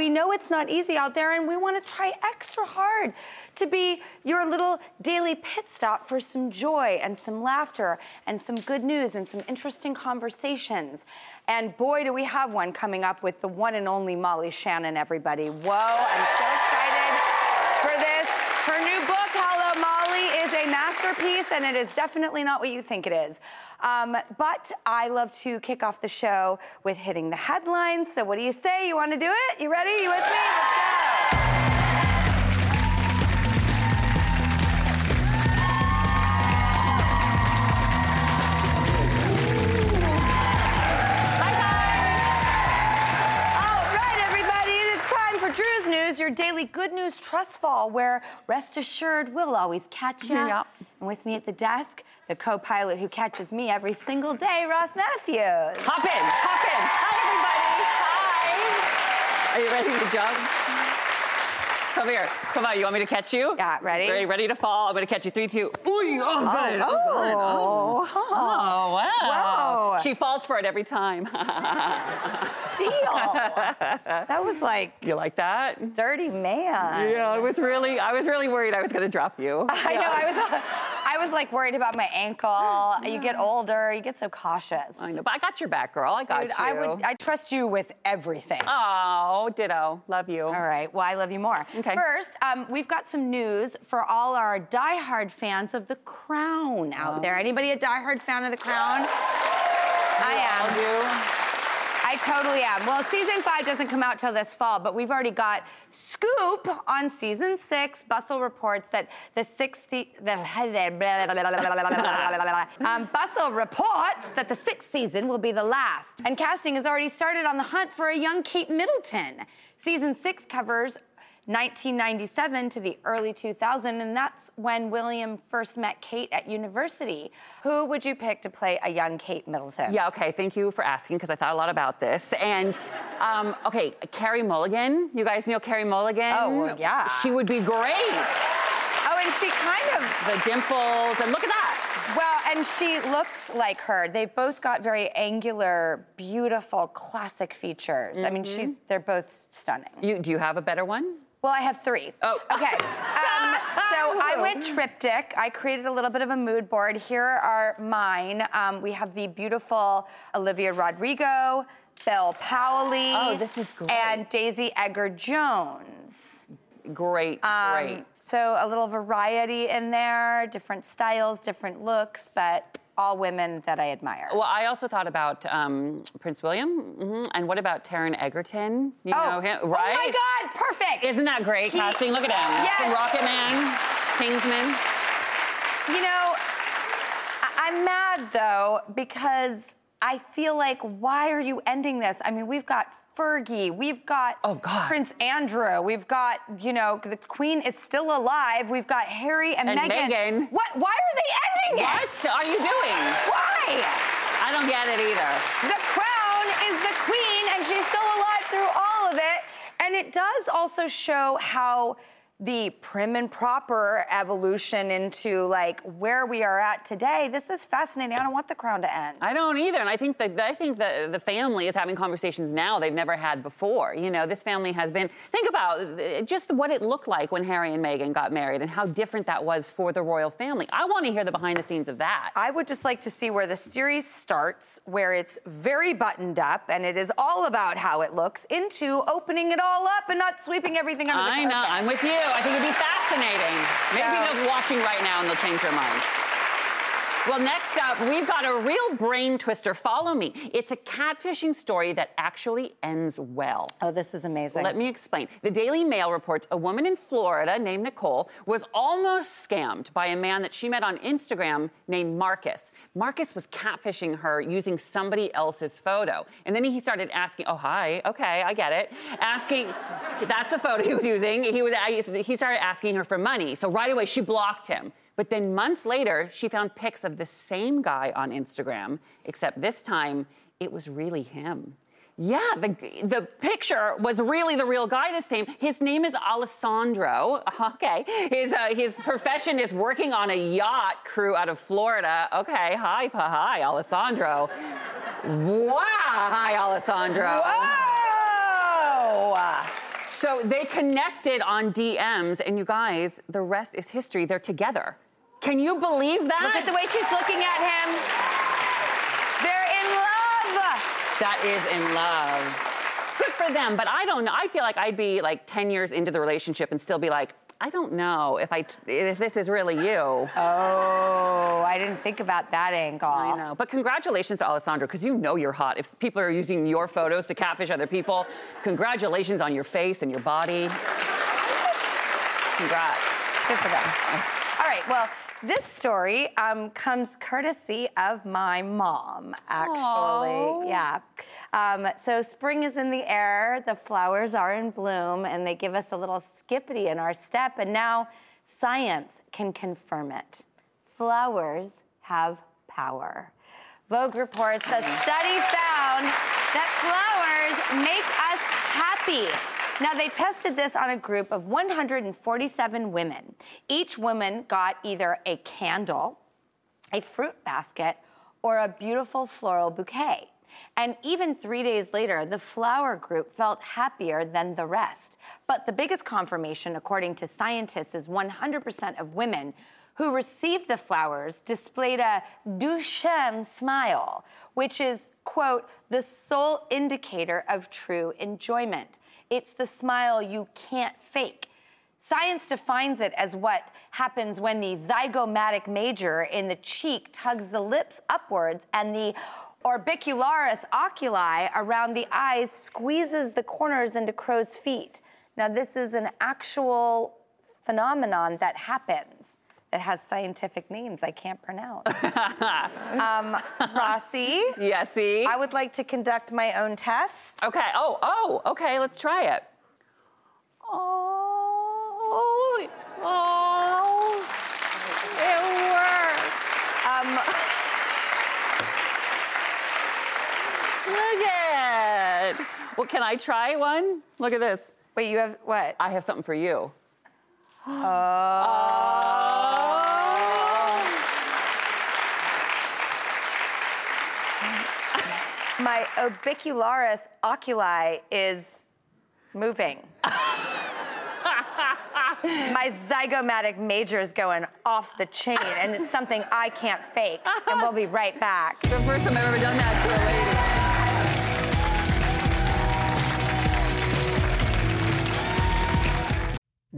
We know it's not easy out there, and we want to try extra hard to be your little daily pit stop for some joy and some laughter and some good news and some interesting conversations. And boy, do we have one coming up with the one and only Molly Shannon, everybody. Whoa, I'm so excited for this. Her new book, Hello Molly, is a masterpiece, and it is definitely not what you think it is. Um, but I love to kick off the show with hitting the headlines. So, what do you say? You want to do it? You ready? You with me? Your daily good news trust fall, where rest assured we'll always catch you. Yep. And with me at the desk, the co-pilot who catches me every single day, Ross Mathews. Hop in, hop in. Hi, everybody. Hi. Are you ready to jump? Come here. Come on. You want me to catch you? Yeah, ready? Ready, ready to fall. I'm going to catch you. Three, two. Ooh, oh, good. Oh, oh, good. Oh, oh, wow. Whoa. She falls for it every time. Deal. that was like you like that? dirty man. Yeah, I was really, I was really worried I was going to drop you. I know. I was, I was like worried about my ankle. You get older, you get so cautious. I know, but I got your back, girl. I got Dude, you. I would, I trust you with everything. Oh, ditto. Love you. All right. Well, I love you more. Okay. First, um, we've got some news for all our diehard fans of The Crown out there. Anybody a diehard fan of The Crown? I am. I totally am. Well, season five doesn't come out till this fall, but we've already got scoop on season six. Bustle reports that the sixth, the, um, Bustle reports that the sixth season will be the last, and casting has already started on the hunt for a young Kate Middleton. Season six covers 1997 to the early 2000s, and that's when William first met Kate at university. Who would you pick to play a young Kate Middleton? Yeah, okay. Thank you for asking because I thought a lot about this. And um, okay, Carey Mulligan. You guys know Carey Mulligan? Oh, yeah. She would be great. Oh, and she kind of The dimples, and look at that. Well, and she looks like her. They've both got very angular, beautiful, classic features. I mean, she's they're both stunning. You, do you have a better one? Well, I have three. Oh. Okay. Um, so I went triptych. I created a little bit of a mood board. Here are mine. Um, we have the beautiful Olivia Rodrigo, Bel Powley. Oh, this is great. And Daisy Edgar Jones. Great, Um, great. So a little variety in there, different styles, different looks, but all women that I admire. Well, I also thought about um, Prince William. hmm And what about Taron Egerton? You know him, right? Oh my God, perfect. Isn't that great He- casting? Look at him. Yes. From Rocket Man, Kingsman. You know, I- I'm mad though because I feel like why are you ending this? I mean, we've got Fergie, we've got Oh, God. Prince Andrew, we've got you know the Queen is still alive, we've got Harry and, And Meghan. Meghan. What? Why are they ending it? What are you doing? Why? I don't get it either. The crown is the queen, and she's still alive through all of it. And it does also show how the prim and proper evolution into like where we are at today. This is fascinating. I don't want the crown to end. I don't either, and I think that I think the the family is having conversations now they've never had before. You know, this family has been. Think about uh, just what it looked like when Harry and Meghan got married, and how different that was for the royal family. I want to hear the behind the scenes of that. I would just like to see where the series starts, where it's very buttoned up and it is all about how it looks, into opening it all up and not sweeping everything under the rug. I know. I'm with you. I think it'd be fascinating. Maybe So- they're watching right now and they'll change their mind. Well, next up, we've got a real brain twister. Follow me. It's a catfishing story that actually ends well. Oh, this is amazing. Let me explain. The Daily Mail reports a woman in Florida named Nicole was almost scammed by a man that she met on Instagram named Marcus. Marcus was catfishing her using somebody else's photo. And then he started asking, oh, hi, okay, I get it. Asking, that's a photo he was using. He, was, he started asking her for money. So right away, she blocked him. But then months later, she found pics of the same guy on Instagram, except this time it was really him. Yeah, the, the picture was really the real guy this time. His name is Alessandro. Okay. His, uh, his profession is working on a yacht crew out of Florida. Okay. Hi, hi, Alessandro. Wow. Hi, Alessandro. Whoa! So they connected on DMs, and you guys, the rest is history. They're together. Can you believe that? Look at the way she's looking at him. They're in love. that is in love. Good for them, but I don't know. I feel like I'd be like 10 years into the relationship and still be like, I don't know if I if this is really you. Oh, I didn't think about that angle. I know. But congratulations to Alessandro, because you know you're hot. If people are using your photos to catfish other people, congratulations on your face and your body. Congrats. Good for them. All right, well, this story um, comes courtesy of my mom, actually. Aw. Yeah. Um, so spring is in the air, the flowers are in bloom, and they give us a little skippity in our step, and now science can confirm it. Flowers have power. Vogue reports a study found that flowers make us happy. Now, they tested this on a group of 147 women. Each woman got either a candle, a fruit basket, or a beautiful floral bouquet. And even three days later, the flower group felt happier than the rest. But the biggest confirmation, according to scientists, is 100% of women who received the flowers displayed a Duchenne smile, which is, quote, the sole indicator of true enjoyment. It's the smile you can't fake. Science defines it as what happens when the zygomatic major in the cheek tugs the lips upwards and the orbicularis oculi around the eyes squeezes the corners into crow's feet. Now, this is an actual phenomenon that happens. It has scientific names I can't pronounce. um, Rossi, see? I would like to conduct my own test. Okay. Oh, oh, okay, let's try it. Oh, oh, it worked. Um, Look at it. Well, can I try one? Look at this. wait, you have what? I have something for you. Oh. My orbicularis oculi is moving. My zygomatic major is going off the chain, and it's something I can't fake. And we'll be right back. The first time I've ever done that to a lady.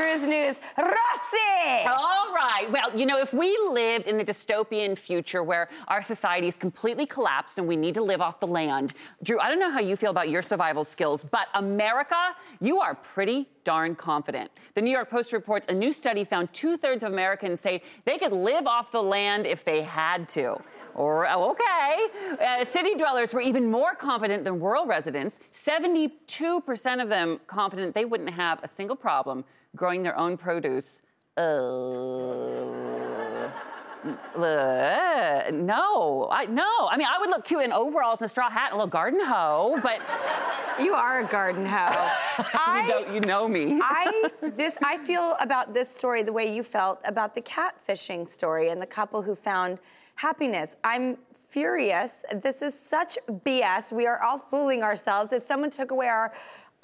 Cruise news. Rossi! All right. Well, you know, if we lived in a dystopian future where our society is completely collapsed and we need to live off the land, Drew, I don't know how you feel about your survival skills, but America, you are pretty darn confident. The New York Post reports a new study found two thirds of Americans say they could live off the land if they had to. Or, oh, okay. Uh, city dwellers were even more confident than rural residents. 72% of them confident they wouldn't have a single problem growing their own produce. Uh, uh, no, I no. I mean, I would look cute in overalls and a straw hat and a little garden hoe, but You are a garden hoe. you, know, you know me. I this I feel about this story the way you felt about the catfishing story and the couple who found happiness. I'm furious. This is such BS. We are all fooling ourselves. If someone took away our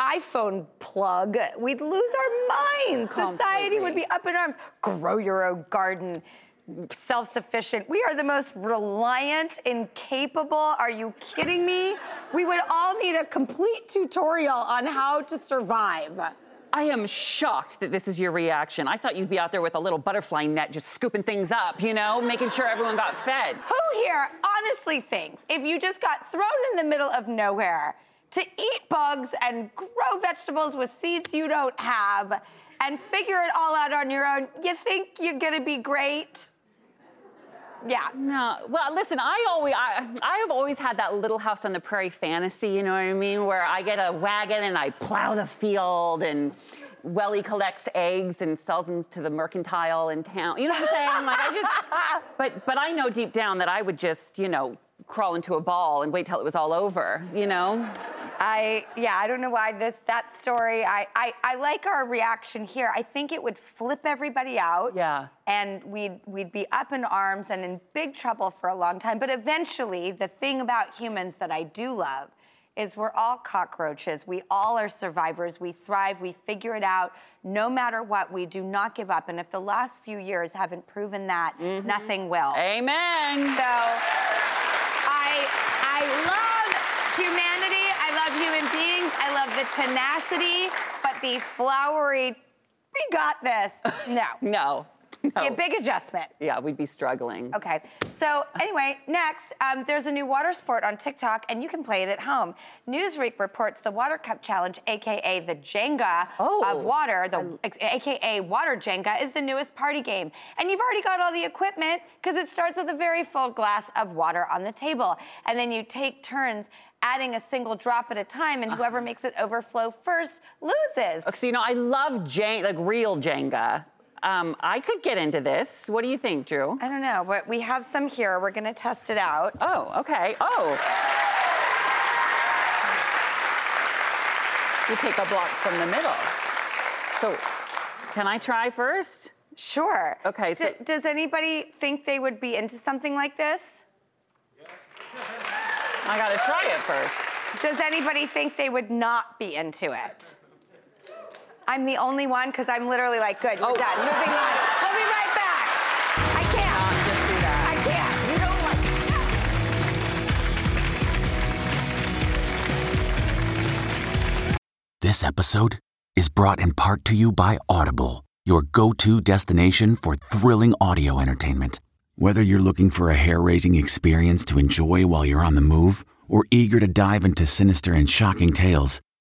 iPhone plug, we'd lose our minds. Society would be up in arms. Grow your own garden. Self sufficient. We are the most reliant, incapable. Are you kidding me? We would all need a complete tutorial on how to survive. I am shocked that this is your reaction. I thought you'd be out there with a little butterfly net just scooping things up, you know, making sure everyone got fed. Who here honestly thinks if you just got thrown in the middle of nowhere to eat bugs and grow vegetables with seeds you don't have and figure it all out on your own, you think you're gonna be great? Yeah. No, well, listen. I always, I, I have always had that little house on the prairie fantasy. You know what I mean? Where I get a wagon and I plow the field, and Welly collects eggs and sells them to the mercantile in town. You know what I'm saying? Like I just, but but I know deep down that I would just, you know, crawl into a ball and wait till it was all over. You know? I yeah, I don't know why this that story. I, I I like our reaction here. I think it would flip everybody out. Yeah. And we'd we'd be up in arms and in big trouble for a long time. But eventually, the thing about humans that I do love is we're all cockroaches. We all are survivors. We thrive. We figure it out. No matter what, we do not give up. And if the last few years haven't proven that, mm-hmm. nothing will. Amen. So love humanity. I love human beings. I love the tenacity, but the flowery, we got this. No. No. No. Yeah, big adjustment. Yeah, we'd be struggling. Okay. So anyway, next, um, there's a new water sport on TikTok, and you can play it at home. Newsweek reports the Water Cup Challenge, aka the Jenga Oh. of water, the aka Water Jenga, is the newest party game. And you've already got all the equipment because it starts with a very full glass of water on the table, and then you take turns adding a single drop at a time, and whoever makes it overflow first loses. Okay, so you know, I love Jen- like real Jenga. Um, I could get into this. What do you think, Drew? I don't know, but we have some here. We're gonna test it out. Oh, okay. Oh. You take a block from the middle. So, can I try first? Sure. Okay, so- D- does anybody think they would be into something like this? I gotta try it first. Does anybody think they would not be into it? I'm the only one because I'm literally like, good, we're Oh. done. Moving on. We'll be right back. I can't. Not just do that. I can't. You don't like. This episode is brought in part to you by Audible, your go to destination for thrilling audio entertainment. Whether you're looking for a hair raising experience to enjoy while you're on the move or eager to dive into sinister and shocking tales,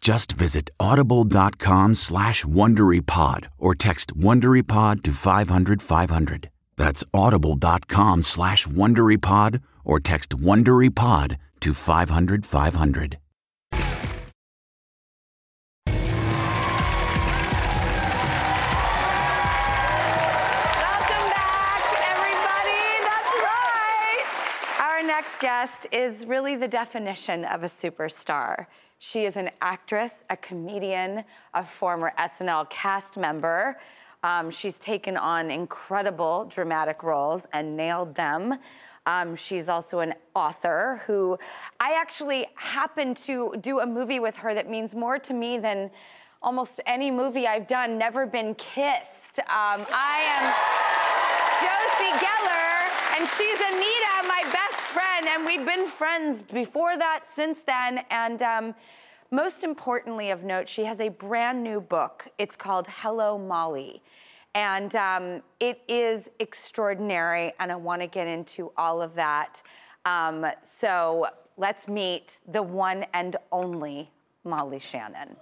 Just visit audible.com slash WonderyPod or text WonderyPod to 500 500. That's audible.com slash WonderyPod or text WonderyPod to 500 500. Welcome back, everybody. That's right. Our next guest is really the definition of a superstar. She is an actress, a comedian, a former SNL cast member. Um, she's taken on incredible dramatic roles and nailed them. Um, she's also an author who I actually happened to do a movie with her that means more to me than almost any movie I've done, Never Been Kissed. Um, I am Josie Geller, and she's Anita, best and we've been friends before that, since then, and um, most importantly of note, she has a brand new book. It's called Hello Molly. And um, it is extraordinary, and I want to get into all of that. Um, so let's meet the one and only Molly Shannon.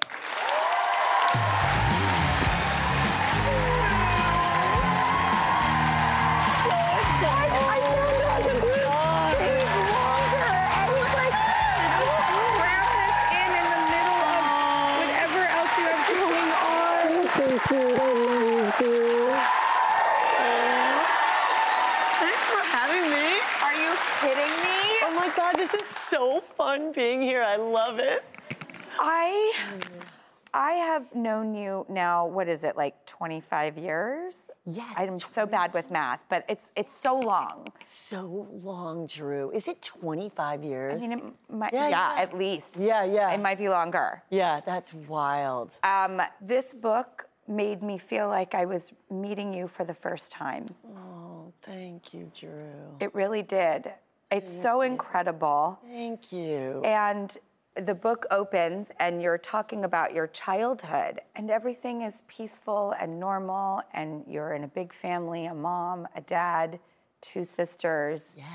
This is so fun being here. I love it. I I have known you now, what is it, like 25 years? Yes, I'm so bad with math, but it's it's so long. So long, Drew. Is it 25 years? I mean, it might, Yeah, yeah, yeah. at least. Yeah, yeah. It might be longer. yeah, that's wild. Um, this book made me feel like I was meeting you for the first time. Oh, thank you, Drew. It really did. It's so incredible. Thank you. And the book opens, and you're talking about your childhood, and everything is peaceful and normal, and you're in a big family a mom, a dad, two sisters. Yes.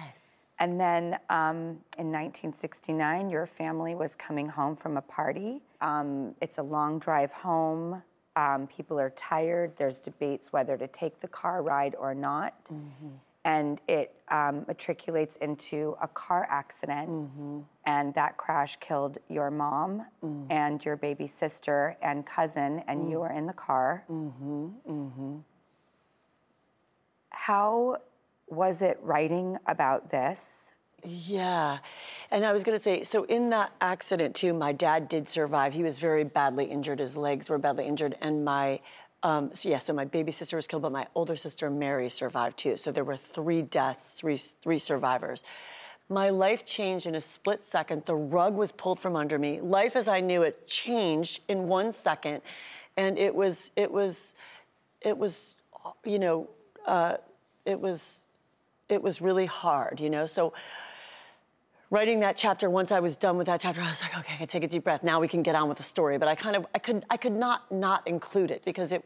And then um, in 1969, your family was coming home from a party. Um, it's a long drive home. Um, people are tired. There's debates whether to take the car ride or not. And it um, matriculates into a car accident. Mm-hmm. And that crash killed your mom mm. and your baby sister and cousin, and mm. you were in the car. Mm-hmm. Mm-hmm. How was it writing about this? Yeah. And I was going to say, so in that accident too, my dad did survive. He was very badly injured. His legs were badly injured. And my, um, so yeah, so my baby sister was killed, but my older sister Mary survived too. So there were three deaths, three, three survivors. My life changed in a split second. The rug was pulled from under me. Life as I knew it changed in one second. And it was, it was, it was, you know, uh, it was, it was really hard, you know? So, writing that chapter once i was done with that chapter i was like okay i can take a deep breath. Now we can get on with the story. But i kind of i could i could not not include it because it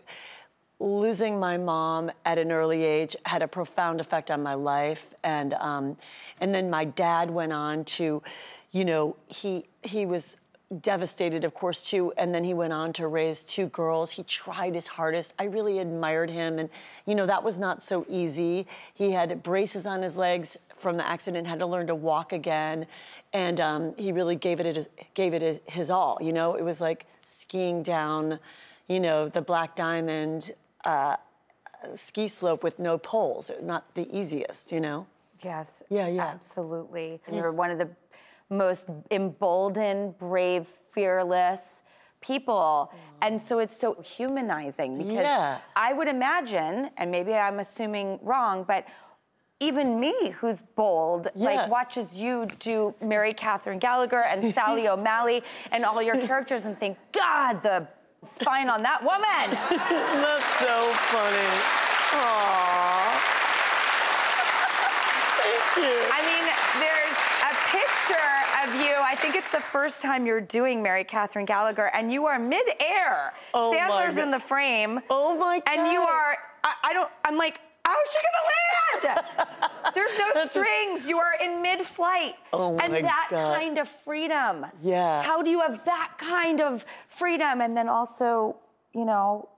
losing my mom at an early age had a profound effect on my life. And um, and then my dad went on to you know he he was devastated of course too. And then he went on to raise two girls. He tried his hardest. I really admired him. And you know that was not so easy. He had braces on his legs from the accident had to learn to walk again and um, he really gave it his, gave it his all you know it was like skiing down you know the black diamond uh, ski slope with no poles not the easiest you know Yes. Yeah, yeah. Absolutely. And you're one of the most emboldened, brave, fearless people. And so it's so humanizing because Yeah. I would imagine, and maybe I'm assuming wrong, but even me, who's bold, Yeah. like watches you do Mary Catherine Gallagher and Sally O'Malley and all your characters and think, God, the spine on that woman. That's so funny. Aww. Thank you. I mean, there's a picture of you. I think it's the first time you're doing Mary Catherine Gallagher, and you are midair. Oh my Sandler's in the frame. Oh my god. And you are, I, I don't, I'm like, Oh, how's she gonna land? There's no strings. You are in mid flight. Oh and that God. kind of freedom. Yeah. How do you have that kind of freedom and then also, you know,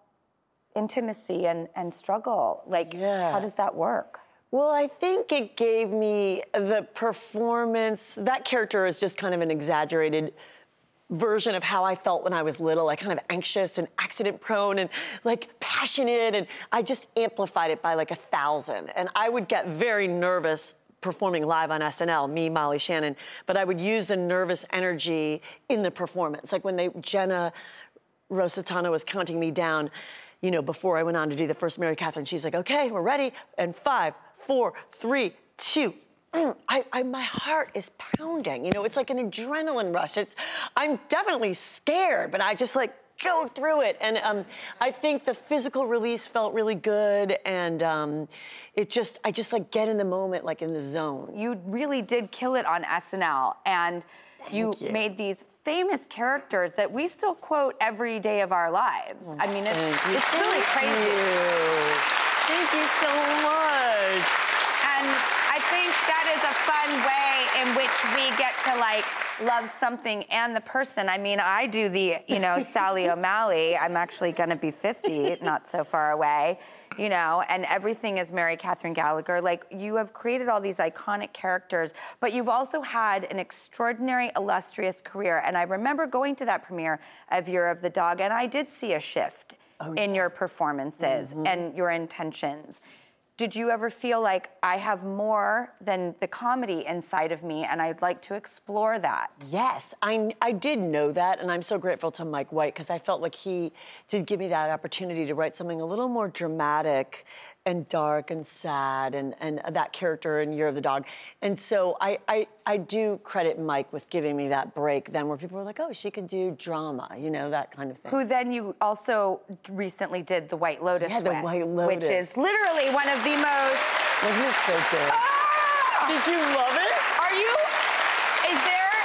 intimacy and, and struggle? Like, Yeah. how does that work? Well, I think it gave me the performance. That character is just kind of an exaggerated version of how I felt when I was little, like kind of anxious and accident prone and like passionate. And I just amplified it by like a thousand. And I would get very nervous performing live on SNL, me, Molly Shannon, but I would use the nervous energy in the performance. Like when they, Gena Rositano was counting me down, you know, before I went on to do the first Mary Catherine, she's like, okay, we're ready. And five, four, three, two. Mm, I, I, my heart is pounding. You know, it's like an adrenaline rush. It's, I'm definitely scared, but I just like go through it. And um, I think the physical release felt really good, and um, it just, I just like get in the moment, like in the zone. You really did kill it on SNL, and you, you. made these famous characters that we still quote every day of our lives. I mean, it's, it's really Thank crazy. you. Thank you so much. And I think that is a fun way in which we get to like love something and the person. I mean, I do the, you know, Sally O'Malley. I'm actually going to be 50, not so far away, you know, and everything is Mary Catherine Gallagher. Like, you have created all these iconic characters, but you've also had an extraordinary, illustrious career. And I remember going to that premiere of Year of the Dog, and I did see a shift oh, in your performances mm-hmm. and your intentions. Did you ever feel like I have more than the comedy inside of me and I'd like to explore that? Yes, I, I did know that, and I'm so grateful to Mike White because I felt like he did give me that opportunity to write something a little more dramatic and dark and sad and, and that character in Year of the Dog. And so I, I, I do credit Mike with giving me that break then where people were like, oh, she could do drama, you know, that kind of thing. Who then you also recently did The White Lotus Yeah, The with, White Which is literally one of the most. Wasn't it so good? Ah! Did you love it? Are you? Is there?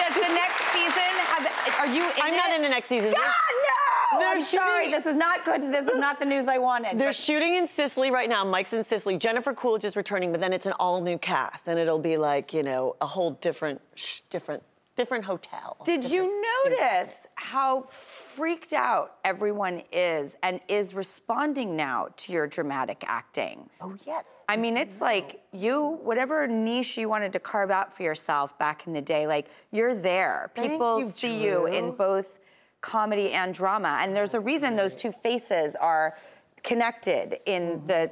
Does the next season have? Are you? In I'm not in the next season. God, no! They're I'm sorry. This is not good. This is not the news I wanted. They're but- shooting in Sicily right now. Mike's in Sicily. Jennifer Coolidge is returning, but then it's an all new cast, and it'll be like you know a whole different, sh- different, different hotel. Did different- you notice how freaked out everyone is and is responding now to your dramatic acting? Oh yeah. I mean, it's like you, whatever niche you wanted to carve out for yourself back in the day, like you're there. People you, see you in both comedy and drama. And there's a reason those two faces are connected in Mm-hmm. the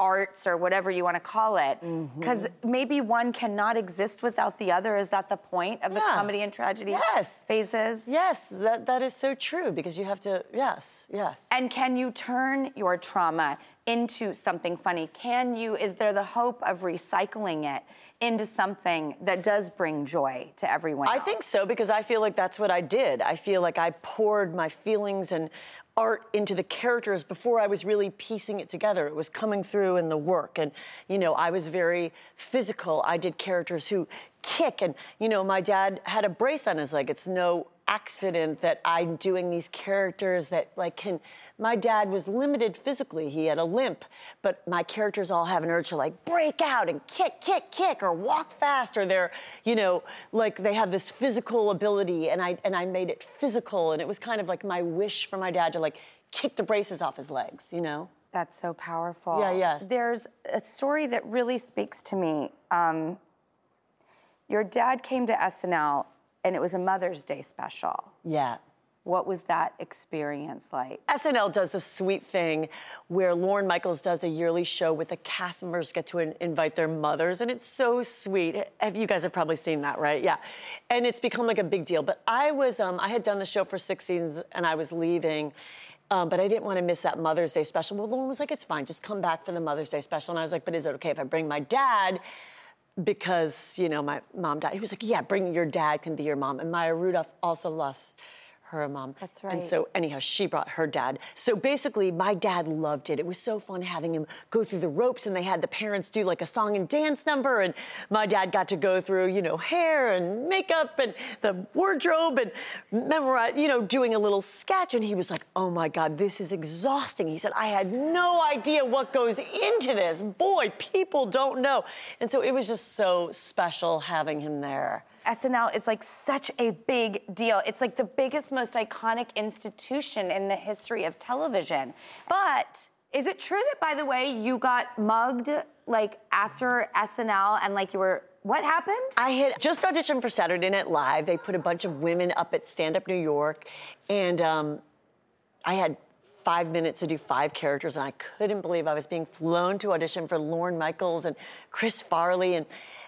arts or whatever you want to call it. Mm-hmm. Because maybe one cannot exist without the other. Is that the point of the comedy and tragedy Yes. phases? Yes, that, that is so true because you have to. Yes, yes. And can you turn your trauma into something funny? Can you, is there the hope of recycling it into something that does bring joy to everyone I else? think so because I feel like that's what I did. I feel like I poured my feelings and art into the characters before I was really piecing it together. It was coming through in the work. And, you know, I was very physical. I did characters who kick. And, you know, my dad had a brace on his leg. It's no accident that I'm doing these characters that like can my dad was limited physically he had a limp but my characters all have an urge to like break out and kick kick kick or walk fast or they're you know like they have this physical ability and I and I made it physical and it was kind of like my wish for my dad to like kick the braces off his legs you know That's so powerful. Yeah, yes. There's a story that really speaks to me. Um, your dad came to SNL and it was a Mother's Day special. yeah What was that experience like? SNL does a sweet thing where Lorne Michaels does a yearly show with the cast members get to in- invite their mothers, and it's so sweet. You guys have probably seen that, right? Yeah, and it's become like a big deal. But I was, um, I had done the show for six seasons, and I was leaving. Um, but I didn't want to miss that Mother's Day special. Well, Lauren was like, "It's fine, just come back for the Mother's Day special." And I was like, "But is it okay if I bring my dad?" Because you know my mom died. He was like, "Yeah, bring your dad can be your mom." And Maya Rudolph also lost her mom. That's right. And so anyhow, she brought her dad. So basically, my dad loved it. It was so fun having him go through the ropes, and they had the parents do like a song and dance number, and my dad got to go through, you know, hair and makeup and the wardrobe and memorize, you know, doing a little sketch. And he was like, "Oh my God, this is exhausting." He said, "I had no idea what goes into this. Boy, people don't know." And so it was just so special having him there. SNL is like such a big deal. It's like the biggest, most iconic institution in the history of television. But is it true that, by the way, you got mugged like after SNL and like you were, what happened? I had just auditioned for Saturday Night Live. They put a bunch of women up at Stand Up New York, and um, I had five minutes to do five characters, and I couldn't believe I was being flown to audition for Lorne Michaels and Chris Farley, and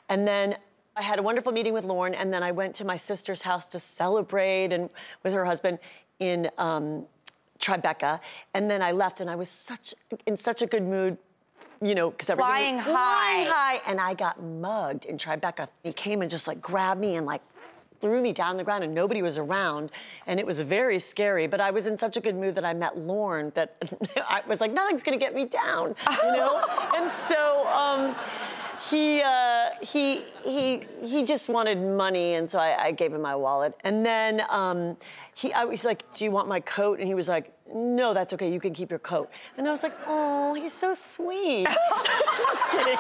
and then. I had a wonderful meeting with Lorne, and then I went to my sister's house to celebrate and with her husband in um, Tribeca, and then I left, and I was such in such a good mood. You know, because Flying was high. flying high, and I got mugged in Tribeca. He came and just like grabbed me and like threw me down the ground, and nobody was around, and it was very scary. But I was in such a good mood that I met Lorne that I was like, nothing's gonna get me down, you know. and so. Um, he uh, he he he just wanted money, and so I, I gave him my wallet. And then um, he I was like, "Do you want my coat?" And he was like, "No, that's okay. You can keep your coat." And I was like, "Oh, he's so sweet." just kidding.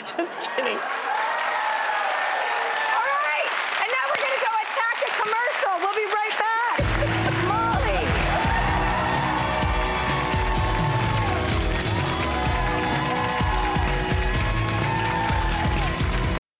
just kidding.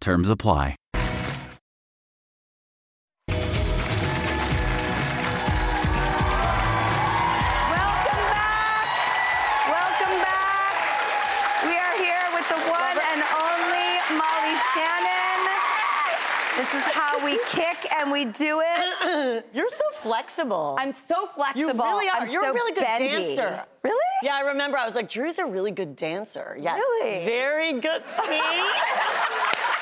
Terms apply. Welcome back. Welcome back. We are here with the one and only Molly Shannon. This is how we kick and we do it. You're so flexible. I'm so flexible. You really are. I'm You're so a really good bendy. dancer. Really? Yeah, I remember. I was like, Drew's a really good dancer. Yes. Really? Very good. See?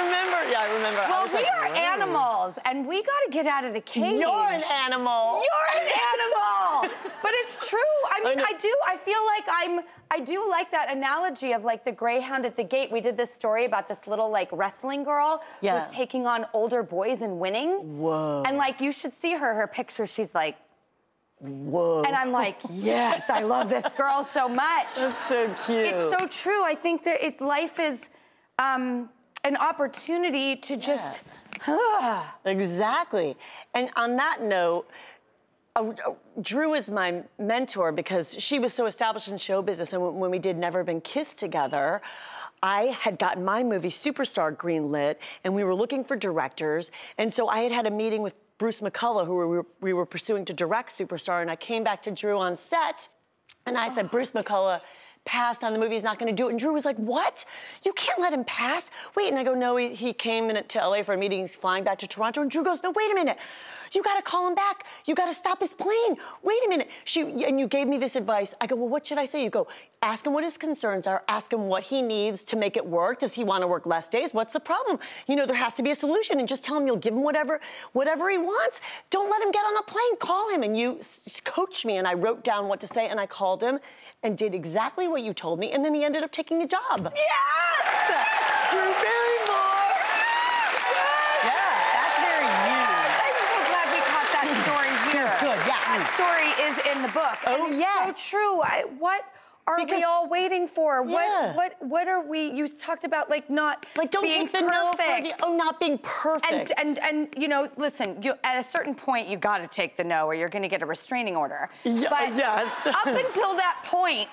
I remember. Yeah, I remember. Well, was we like, are "Whoa." animals, and we got to get out of the cage. You're an animal. You're an animal. but it's true. I mean, know. I, do. I feel like I'm. I do like that analogy of like the greyhound at the gate. We did this story about this little like wrestling girl Yeah. who's taking on older boys and winning. Whoa. And like you should see her. Her picture. She's like, Whoa. and I'm like, yes, I love this girl so much. That's so cute. It's so true. I think that it, life is um, an opportunity to just. Exactly. And on that note, uh, uh, Drew is my mentor because she was so established in show business. And when, we did Never Been Kissed together, I had gotten my movie Superstar greenlit, and we were looking for directors. And so I had had a meeting with Bruce McCulloch, who we were, we were pursuing to direct Superstar. And I came back to Drew on set, and I said, Bruce McCulloch passed on the movie. He's not going to do it. And Drew was like, What? You can't let him pass. Wait. And I go, No, he, he came in to LA for a meeting. He's flying back to Toronto. And Drew goes, No, wait a minute. You got to call him back. You got to stop his plane. Wait a minute. She and you gave me this advice. I go, well, what should I say? You go, ask him what his concerns are. Ask him what he needs to make it work. Does he want to work less days? What's the problem? You know, there has to be a solution. And just tell him you'll give him whatever, whatever he wants. Don't let him get on a plane. Call him. And you s- coached me. And I wrote down what to say. And I called him and did exactly what you told me. And then he ended up taking a job. Yes! Drew Barrymore. Yeah, that's very you. I'm so glad we caught that story here. Good, yeah. That story is in the book. Oh, and it's yes. so true. I, what are we all waiting for? Yeah. What what what are we? You talked about like not Like, don't being take the no for perfect. the oh, not being perfect. and, and and you know, listen. You, at a certain point, you got to take the no, or you're going to get a restraining order. Yeah, but uh, yes. up until that point,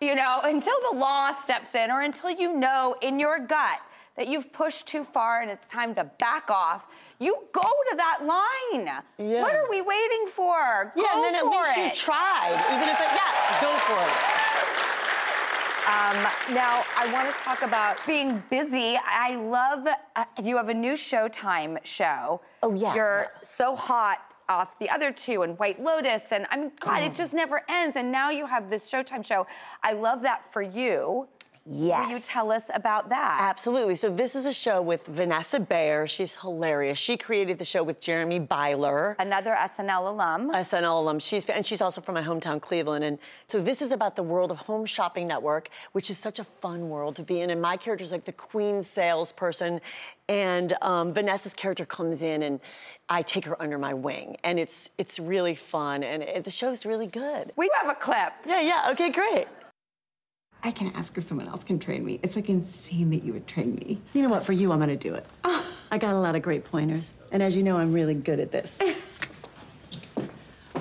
you know, until the law steps in, or until you know in your gut that you've pushed too far and it's time to back off, you go to that line. Yeah. What are we waiting for? yeah, Go and then at least you tried, even if it yeah, go for it. Um, now, I want to talk about being busy. I love, uh, you have a new Showtime show. Oh, yeah. You're so hot off the other two and White Lotus, and I mean, God, Mm. it just never ends. And now you have this Showtime show. I love that for you. Will you tell us about that? Absolutely. So this is a show with Vanessa Bayer. She's hilarious. She created the show with Jeremy Beiler. Another SNL alum. SNL alum. She's and she's also from my hometown, Cleveland. And so this is about the world of Home Shopping Network, which is such a fun world to be in. And my character is like the queen salesperson, and um, Vanessa's character comes in, and I take her under my wing, and it's it's really fun, and it, the show's really good. we have a clip. Yeah, yeah. Okay, great. I can ask if someone else can train me. It's like insane that you would train me. You know what? For you, I'm gonna do it. Oh. I got a lot of great pointers, and as you know, I'm really good at this.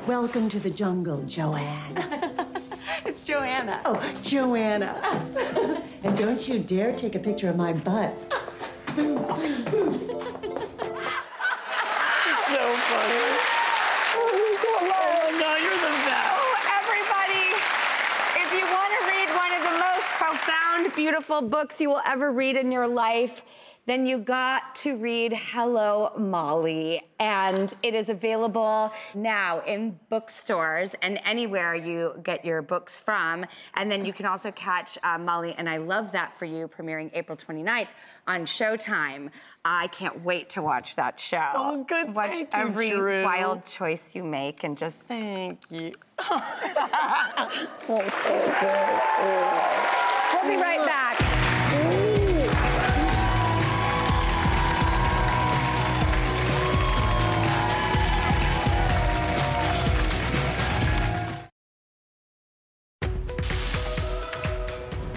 Welcome to the jungle, Joanne. It's Joanna. Oh, Joanna. and don't you dare take a picture of my butt. so funny. Oh, no, you're the best. Oh, everybody, if you want to read one of the most beautiful books you will ever read in your life, then you got to read Hello Molly. And it is available now in bookstores and anywhere you get your books from. And then you can also catch uh, Molly and I Love That for You premiering April 29th on Showtime. I can't wait to watch that show. Oh, good. Watch Thank you, every Drew. wild choice you make and just Thank you. We'll be right back.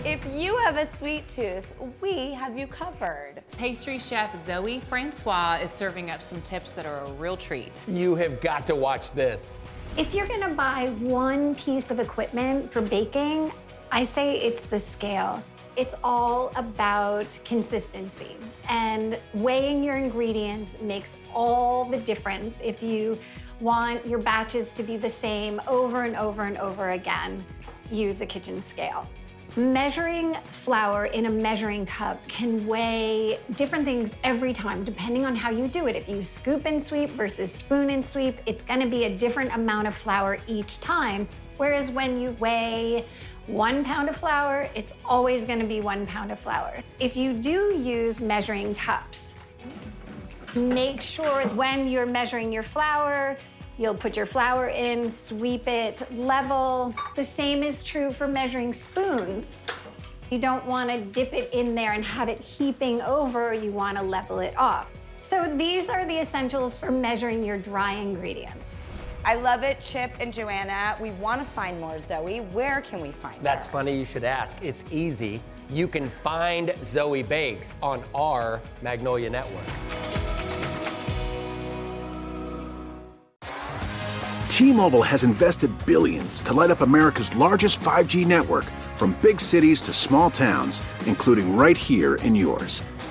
If you have a sweet tooth, we have you covered. Pastry chef Zoe Francois is serving up some tips that are a real treat. You have got to watch this. If you're gonna buy one piece of equipment for baking, I say it's the scale. It's all about consistency. And weighing your ingredients makes all the difference if you want your batches to be the same over and over and over again. Use a kitchen scale. Measuring flour in a measuring cup can weigh different things every time, depending on how you do it. If you scoop and sweep versus spoon and sweep, it's gonna be a different amount of flour each time. Whereas when you weigh one pound of flour, it's always gonna be one pound of flour. If you do use measuring cups, make sure when you're measuring your flour, you'll put your flour in, sweep it level. The same is true for measuring spoons. You don't want to dip it in there and have it heaping over, you want to level it off. So these are the essentials for measuring your dry ingredients. I love it, Chip and Joanna. We want to find more Zoe. Where can we find it? That's her? funny you should ask. It's easy. You can find Zoe Bakes on our Magnolia Network. T-Mobile has invested billions to light up America's largest 5G network from big cities to small towns, including right here in yours.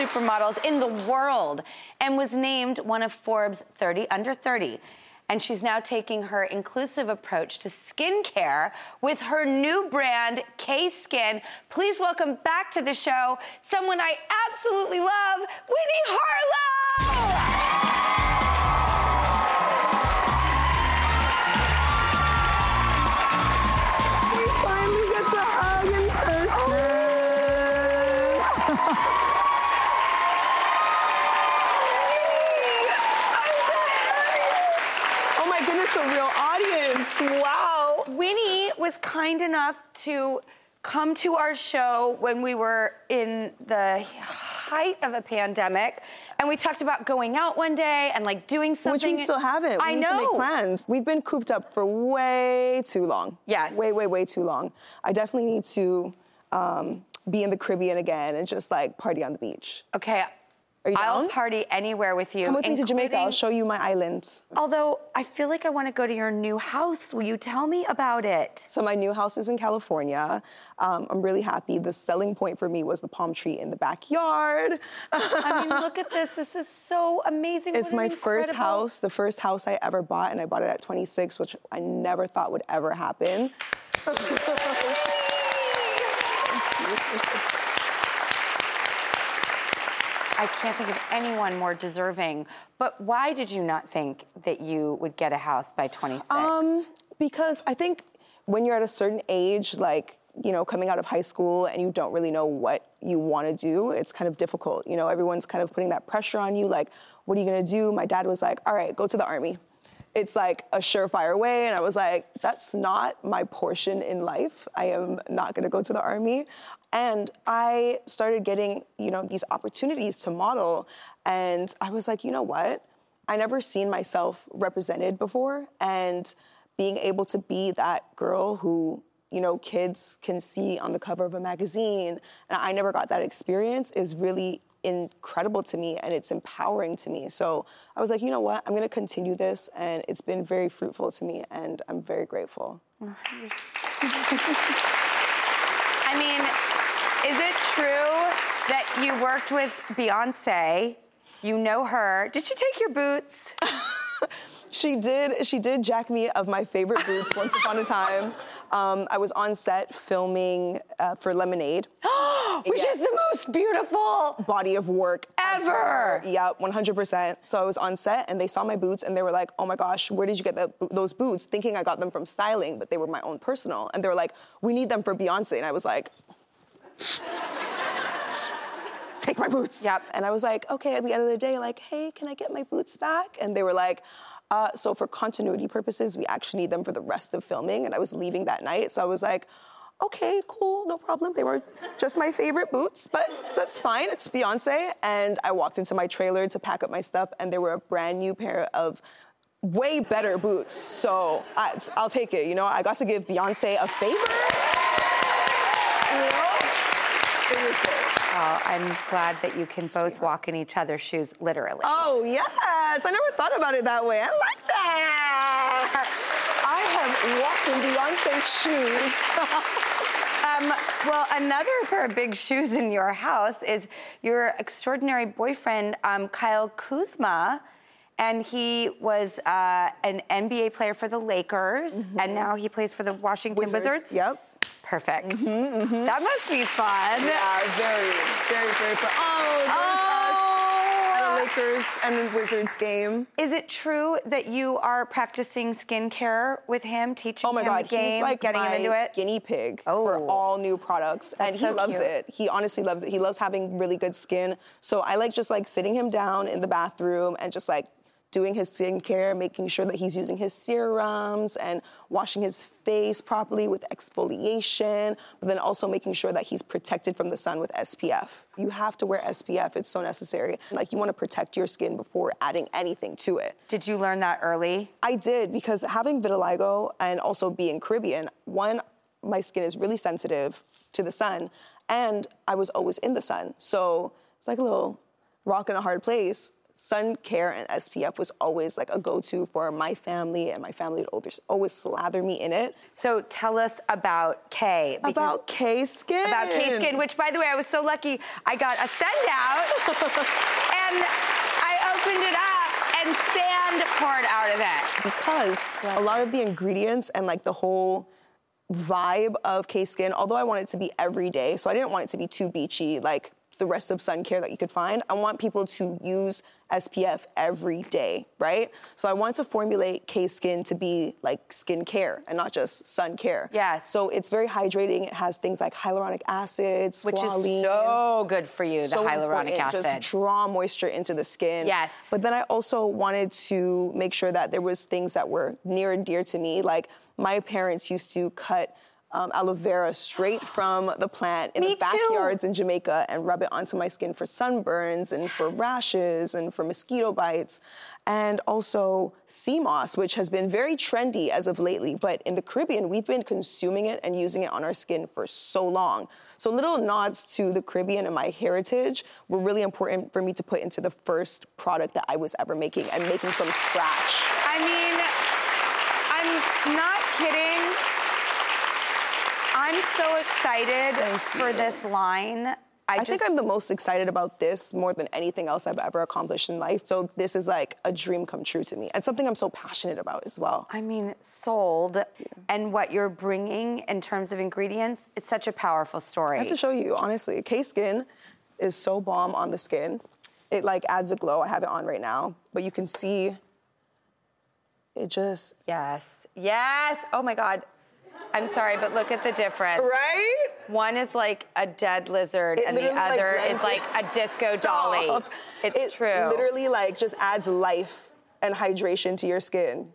Supermodels in the world and was named one of Forbes 30 under 30. And she's now taking her inclusive approach to skincare with her new brand, Cay Skin. Please welcome back to the show someone I absolutely love, Winnie Harlow! Was kind enough to come to our show when we were in the height of a pandemic. And we talked about going out one day and like doing something. Which we still haven't. We I need know. to make plans. We've been cooped up for way too long. Yes. Way, way, way too long. I definitely need to um, be in the Caribbean again and just like party on the beach. Okay. Are you I'll down? party anywhere with you. Come with me to Jamaica. I'll show you my islands. Although I feel like I want to go to your new house. Will you tell me about it? So my new house is in California. Um, I'm really happy. The selling point for me was the palm tree in the backyard. I mean, look at this. This is so amazing. It's What my first house, the first house I ever bought, and I bought it at 26, which I never thought would ever happen. I can't think of anyone more deserving. But why did you not think that you would get a house by 26? Um, because I think when you're at a certain age, like, you know, coming out of high school and you don't really know what you want to do, it's kind of difficult. You know, everyone's kind of putting that pressure on you, like, what are you gonna do? My dad was like, all right, go to the army. it's like a surefire way. And I was like, that's not my portion in life. I am not gonna go to the army. And I started getting, you know, these opportunities to model. And I was like, you know what? I never seen myself represented before. And being able to be that girl who, you know, kids can see on the cover of a magazine, and I never got that experience is really incredible to me and it's empowering to me. So I was like, you know what? I'm gonna continue this and it's been very fruitful to me and I'm very grateful. I mean, is it true that you worked with Beyonce? You know her. Did she take your boots? She did. She did jack me of my favorite boots once upon a time. Um, I was on set filming uh, for Lemonade, Which Yeah. is the most beautiful body of work ever. Yeah, 100%. So I was on set and they saw my boots and they were like, oh my gosh, where did you get the, those boots? Thinking I got them from styling, but they were my own personal. And they were like, we need them for Beyonce. And I was like, take my boots. Yep. And I was like, okay, at the end of the day, like, hey, can I get my boots back? And they were like, uh, so for continuity purposes, we actually need them for the rest of filming. And I was leaving that night. So I was like, okay, cool, no problem. They were just my favorite boots, but that's fine. It's Beyonce. And I walked into my trailer to pack up my stuff, and there were a brand new pair of way better boots. So I, I'll take it. You know, I got to give Beyonce a favor. You know? It was good. Oh, I'm glad that you can both walk in each other's shoes, literally. Oh, yes. I never thought about it that way. I like that. I have walked in Beyonce's shoes. Um, well, another pair of big shoes in your house is your extraordinary boyfriend, um, Kyle Kuzma. And he was uh, an NBA player for the Lakers, and now he plays for the Washington Mm-hmm. Wizards, Wizards. Yep. Perfect. Mm-hmm, mm-hmm. That must be fun. Yeah, very, very, very fun. Oh, there's us oh. at a Lakers and Wizards game. Is it true that you are practicing skincare with him, teaching Oh my him God, the game, he's like getting my him into it? guinea pig for oh. all new products, and he so loves cute. it. He honestly loves it. He loves having really good skin. So I like just like sitting him down in the bathroom and just like doing his skincare, making sure that he's using his serums and washing his face properly with exfoliation, but then also making sure that he's protected from the sun with SPF. You have to wear SPF, it's so necessary. Like you want to protect your skin before adding anything to it. Did you learn that early? I did because having vitiligo and also being Caribbean, one, my skin is really sensitive to the sun, and I was always in the sun. So it's like a little rock in a hard place. Sun care and SPF was always like a go-to for my family, and my family would always, always slather me in it. So tell us about Cay. About Cay skin. About Cay Skin, which by the way, I was so lucky. I got a send out and I opened it up and sand poured out of it. because a lot of the ingredients and like the whole vibe of Cay Skin, although I want it to be every day, so I didn't want it to be too beachy like the rest of sun care that you could find. I want people to use SPF every day, right? So I want to formulate Cay Skin to be like skin care and not just sun care. Yes. So it's very hydrating. It has things like hyaluronic acid, Which is so good for you, the So hyaluronic acid. Just draw moisture into the skin. Yes. But then I also wanted to make sure that there was things that were near and dear to me. Like my parents used to cut um, aloe vera straight from the plant in Me the too. backyards in Jamaica and rub it onto my skin for sunburns and for rashes and for mosquito bites. And also sea moss, which has been very trendy as of lately. But in the Caribbean, we've been consuming it and using it on our skin for so long. So little nods to the Caribbean and my heritage were really important for me to put into the first product that I was ever making and making from scratch. I mean, I'm not kidding. I'm so excited for this line. I, I, just, think I'm the most excited about this more than anything else I've ever accomplished in life. So this is like a dream come true to me and something I'm so passionate about as well. I mean, sold and what you're bringing in terms of ingredients, it's such a powerful story. I have to show you, honestly. Cay Skin is so bomb on the skin. It like adds a glow. I have it on right now, but you can see it just Yes. Yes. Oh my God. I'm sorry, but look at the difference. Right? One is like a dead lizard, It and the literally, like, other is like a disco Stop. dolly. It's true. it true. Literally, like just adds life and hydration to your skin.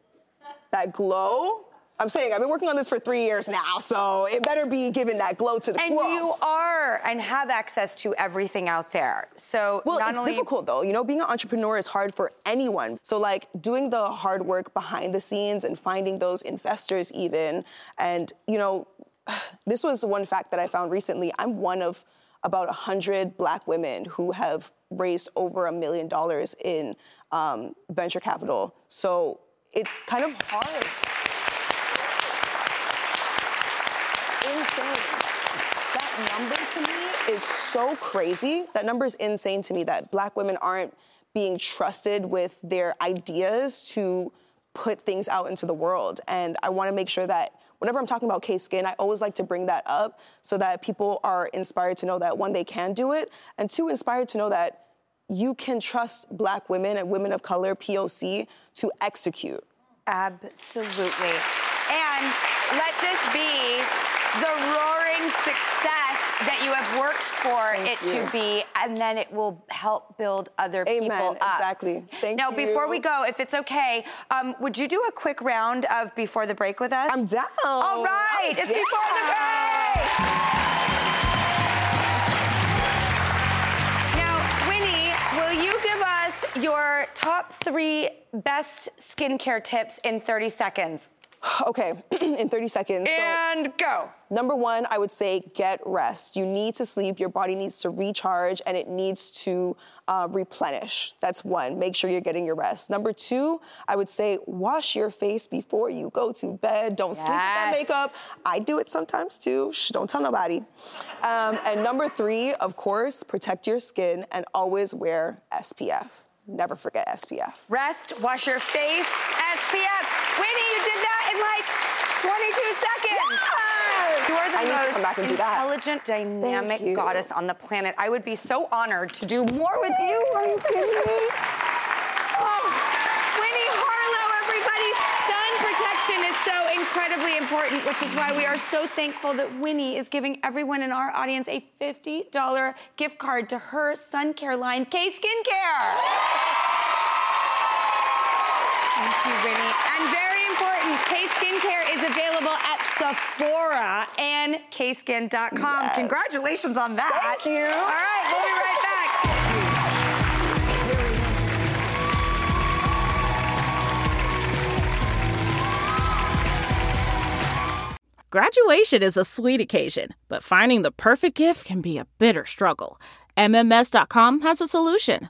that glow. I'm saying I've been working on this for three years now, so it better be giving that glow to the And you are and have access to everything out there. So Well, not it's only difficult though. You know, being an entrepreneur is hard for anyone. So, like, doing the hard work behind the scenes and finding those investors, even. And, you know, this was one fact that I found recently. I'm one of about 100 black women who have raised over a million dollars in um, venture capital. So, it's kind of hard. Insane that number to me is so crazy. That number is insane to me that black women aren't being trusted with their ideas to put things out into the world. And I want to make sure that whenever I'm talking about Cay Skin, I always like to bring that up so that people are inspired to know that one, they can do it, and two, inspired to know that you can trust black women and women of color, POC, to execute. Absolutely. And let this be the roaring success that you have worked for it you. to be, and then it will help build other people Amen, up. exactly. Thank you. now, before we go, if it's okay, um, would you do a quick round of before the break with us? I'm down. All right, I'm it's before the break. Now, Winnie, will you give us your top three best skincare tips in 30 seconds? Okay, in 30 seconds. so- And go. Number one, I would say get rest. You need to sleep. Your body needs to recharge and it needs to uh, replenish. That's one. Make sure you're getting your rest. Number two, I would say wash your face before you go to bed. Don't sleep with that makeup. I do it sometimes too. Shh, don't tell nobody. Um, and number three, of course, protect your skin and always wear SPF. Never forget SPF. Rest, wash your face, SPF. Winnie, you did that in like 22 seconds. You are the I need to most come back and do that. intelligent, dynamic goddess on the planet. I would be so honored to do more with you. Are you kidding me? Oh, Winnie Harlow, everybody. Sun protection is so incredibly important, which is why we are so thankful that Winnie is giving everyone in our audience a $50 gift card to her sun care line, Cay Skincare. Thank you, Winnie. And Cay Skincare is available at Sephora and cayskin.com. Yes. Congratulations on that. Thank you. All right, we'll be right back. Graduation is a sweet occasion, but finding the perfect gift can be a bitter struggle. MMS.com has a solution.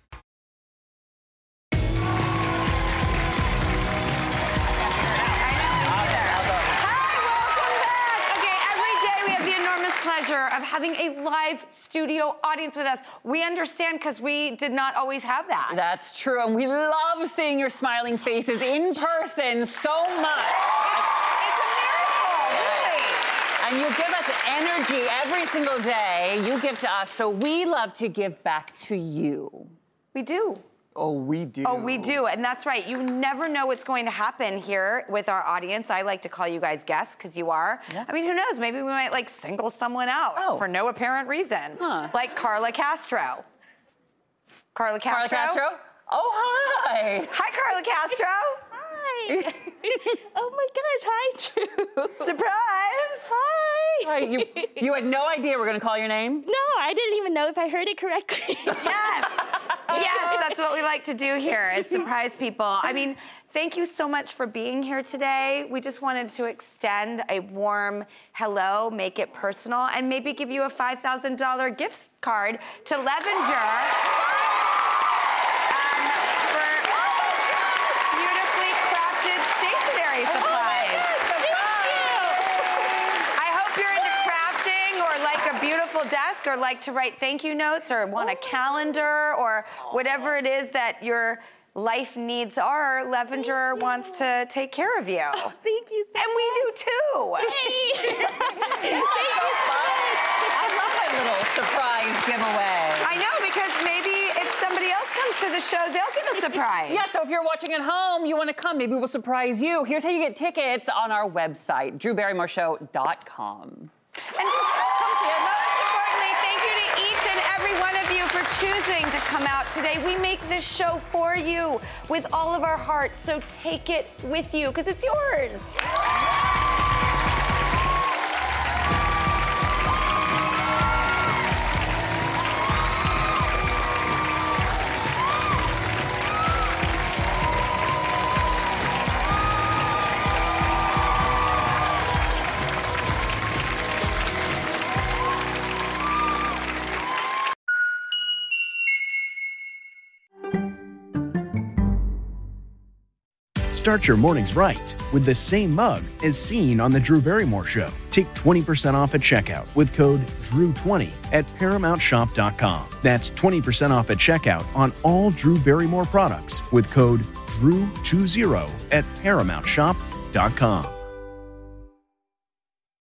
Of having a live studio audience with us. We understand because we did not always have that. That's true, and we love seeing your smiling faces in person so much. And you give us energy every single day. You give to us, so we love to give back to you. We do. Oh, we do. Oh, we do. And that's right. You never know what's going to happen here with our audience. I like to call you guys guests because you are. I mean, who knows? Maybe we might like single someone out oh. for no apparent reason. Like Carla Castro. Carla Castro. Carla Castro? Oh, hi. Hi, Carla Castro. Hi. oh my gosh, hi, Drew. Surprise. Hi. Hi, you, you had no idea we're going to call your name? No, I didn't even know if I heard it correctly. Yes. yes, that's what we like to do here is surprise people. I mean, thank you so much for being here today. We just wanted to extend a warm hello, make it personal, and maybe give you a $5,000 gift card to Levenger. um, for beautifully crafted stationery supplies. I hope you're into crafting or like desk or like to write thank you notes or want a oh. calendar or whatever it is that you're life needs are, Levenger wants to take care of you. Oh, thank you so And we do too. Hey. I love a little surprise giveaway. I know because maybe if somebody else comes to the show, they'll get a surprise. Yeah, so if you're watching at home, you want to come, maybe we'll surprise you. Here's how you get tickets on our website, drewbarrymoreshow.com. And importantly, thank you to each and every one of you for choosing to come out today. We make this show for you with all of our hearts, so take it with you because it's yours. Start your mornings right with the same mug as seen on The Drew Barrymore Show. Take 20% off at checkout with code DREW20 at ParamountShop.com. That's 20% off at checkout on all Drew Barrymore products with code DREW20 at ParamountShop.com.